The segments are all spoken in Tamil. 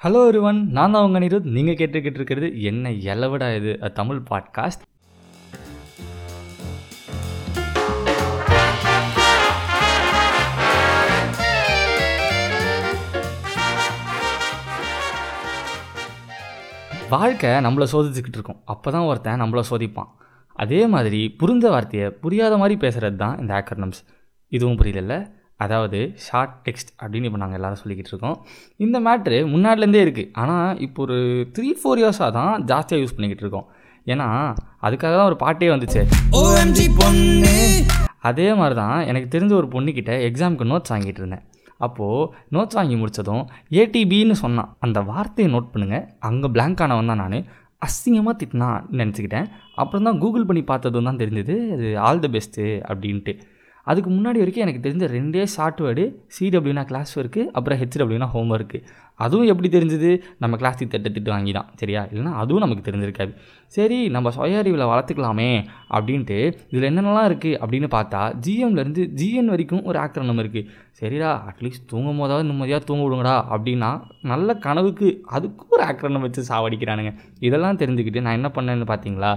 ஹலோ ஒருவன் நான் தான் உங்கள் நிருத் நீங்கள் கேட்டுக்கிட்டு இருக்கிறது என்ன எலவடா இது? அ தமிழ் பாட்காஸ்ட் வாழ்க்கை நம்மளை சோதிச்சுக்கிட்டு இருக்கோம். அப்போ தான் ஒருத்தன் நம்மளை சோதிப்பான். அதே மாதிரி புரிந்த வார்த்தையை புரியாத மாதிரி பேசுகிறது தான் இந்த ஆக்கர்னம்ஸ் இதுவும் புரியல அதாவது ஷார்ட் டெக்ஸ்ட் அப்படின்னு இப்போ நாங்கள் எல்லாரும் சொல்லிக்கிட்டு இருக்கோம். இந்த மேட்ரு முன்னாடிலேருந்தே இருக்குது ஆனால் இப்போ ஒரு த்ரீ ஃபோர் இயர்ஸாக தான் ஜாஸ்தியாக யூஸ் பண்ணிக்கிட்டு இருக்கோம். ஏன்னா அதுக்காக தான் ஒரு பாட்டே வந்துச்சு. அதே மாதிரி தான் எனக்கு தெரிஞ்ச ஒரு பொண்ணுக்கிட்ட எக்ஸாமுக்கு நோட்ஸ் வாங்கிட்டு இருந்தேன். அப்போது நோட்ஸ் வாங்கி முடித்ததும் ஏடிபின்னு சொன்னான். அந்த வார்த்தையை நோட் பண்ணுங்கள் அங்கே blank ஆனவன் தான் நான். அசிங்கமாக திட்டினான் நினச்சிக்கிட்டேன். அப்புறம் தான் கூகுள் பண்ணி பார்த்ததும் தான் தெரிஞ்சது அது ஆல் த பெஸ்ட்டு அப்படின்ட்டு. அதுக்கு முன்னாடி வரைக்கும் எனக்கு தெரிஞ்ச ரெண்டே ஷார்ட் வேர்டு சிடபிள்யூனா கிளாஸ் ஒர்க்கு அப்புறம் ஹெச்டபிள்யூனா ஹோம் ஒர்க்கு அதுவும் எப்படி தெரிஞ்சது? நம்ம கிளாஸுக்கு திட்ட திட்டு வாங்கி தான் சரியா? இல்லைனா அதுவும் நமக்கு தெரிஞ்சிருக்காது. சரி நம்ம சுய அறிவில் வளர்த்துக்கலாமே அப்படின்ட்டு இதில் என்னென்னலாம் இருக்குது அப்படின்னு பார்த்தா ஜிஎம்லேருந்து ஜிஎன் வரைக்கும் ஒரு ஆக்கிரணம் இருக்குது சரிடா அட்லீஸ்ட் தூங்கும் போதாவது நிம்மதியாக தூங்க விடுங்கடா அப்படின்னா நல்ல கனவுக்கு அதுக்கு ஒரு ஆக்கிரணம் வச்சு சாவடிக்கிறானுங்க. இதெல்லாம் தெரிஞ்சுக்கிட்டு நான் என்ன பண்ணேன்னு பார்த்தீங்களா?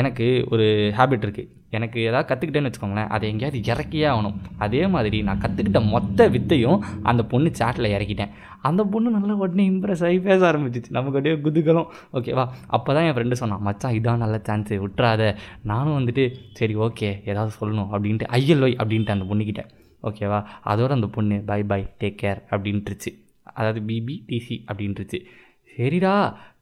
எனக்கு ஒரு ஹேபிட் இருக்குது எனக்கு ஏதாவது கற்றுக்கிட்டேன்னு வச்சுக்கோங்களேன் அதை எங்கேயாவது இறக்கியே ஆகணும். அதே மாதிரி நான் கற்றுக்கிட்ட மொத்த வித்தையும் அந்த பொண்ணு சேட்டில் இறக்கிட்டேன். அந்த பொண்ணு நல்லா உடனே இம்ப்ரெஸ் ஆகி பேச ஆரம்பிச்சிச்சு. நமக்கு அப்படியே குதுகலம். ஓகேவா அப்போ தான் என் ஃப்ரெண்டு சொன்னான் மச்சான் இதான் நல்ல சான்ஸு விட்றாத நானும் வந்துட்டு சரி ஓகே ஏதாவது சொல்லணும் அப்படின்ட்டு ஐயல்லோய் அப்படின்ட்டு அந்த பொண்ணுக்கிட்ட ஓகேவா அதோட அந்த பொண்ணு பை பை டேக் கேர் அப்படின்ட்டுருச்சு. அதாவது பிபி டிசி அப்படின்ட்டுருச்சு. சரிடா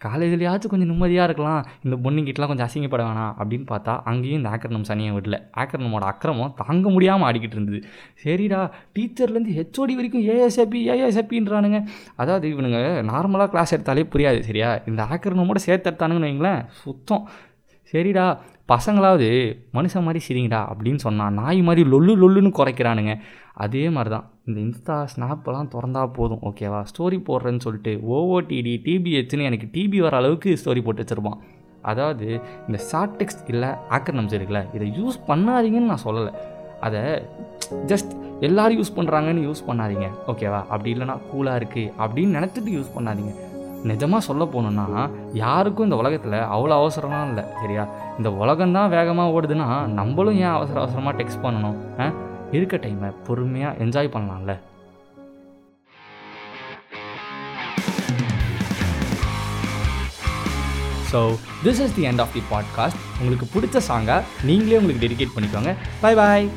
காலேஜ்லையாச்சும் கொஞ்சம் நிம்மதியாக இருக்கலாம். இந்த பொண்ணுங்கிட்டலாம் கொஞ்சம் அசிங்கப்பட வேணாம் அப்படின்னு பார்த்தா அங்கேயும் இந்த ஆக்கர்ணம் சனியை விடல. ஆக்கர்ணமோட அக்கிரமம் தாங்க முடியாமல் ஆடிக்கிட்டு இருந்தது. சரிடா டீச்சர்லேருந்து ஹெச்ஓடி வரைக்கும் ஏஎஸ்எப்பி ஏஎஸ்எப்பின்றானுங்க அதாவது இவனுங்க நார்மலாக கிளாஸ் எடுத்தாலே புரியாது சரியா? இந்த ஆக்கர்னமோட சேர்த்து எடுத்தானுங்கன்னு வைங்களேன் சுத்தம். சரிடா பசங்களாவது மனுஷன் மாதிரி சிரிங்கடா அப்படின்னு சொன்னான் நாய் மாதிரி லொல்லு லொல்லுன்னு குறைக்கிறானுங்க. அதே மாதிரி தான் இந்த இன்ஸ்டா ஸ்னாப்பெல்லாம் திறந்தா போதும் ஓகேவா ஸ்டோரி போடுறேன்னு சொல்லிட்டு ஓஓடிடி டிபிஹெச்னு எனக்கு டிபி வர அளவுக்கு ஸ்டோரி போட்டு வச்சுருப்பான். அதாவது இந்த ஷார்ட் டெக்ஸ்ட் இல்லை ஆக்கர்னம்ஸ் இருக்குல்ல இதை யூஸ் பண்ணாதீங்கன்னு நான் சொல்லலை. அதை ஜஸ்ட் எல்லோரும் யூஸ் பண்ணுறாங்கன்னு யூஸ் பண்ணாதீங்க ஓகேவா அப்படி இல்லைனா கூலாக இருக்குது அப்படின்னு நினச்சிட்டு யூஸ் பண்ணாதீங்க. நிஜமாக சொல்ல போகணுன்னா யாருக்கும் இந்த உலகத்தில் அவ்வளோ அவசரம்லாம் இல்லை சரியா? இந்த உலகம்தான் வேகமாக ஓடுதுன்னா நம்மளும் ஏன் அவசர அவசரமாக டெக்ஸ்ட் பண்ணணும் இருக்க டைமை பொறுமையாக என்ஜாய் பண்ணலாம்ல. So this is the end of the podcast உங்களுக்கு பிடிச்ச சாங்கை நீங்களே உங்களுக்கு டெடிகேட் பண்ணிக்கோங்க. Bye bye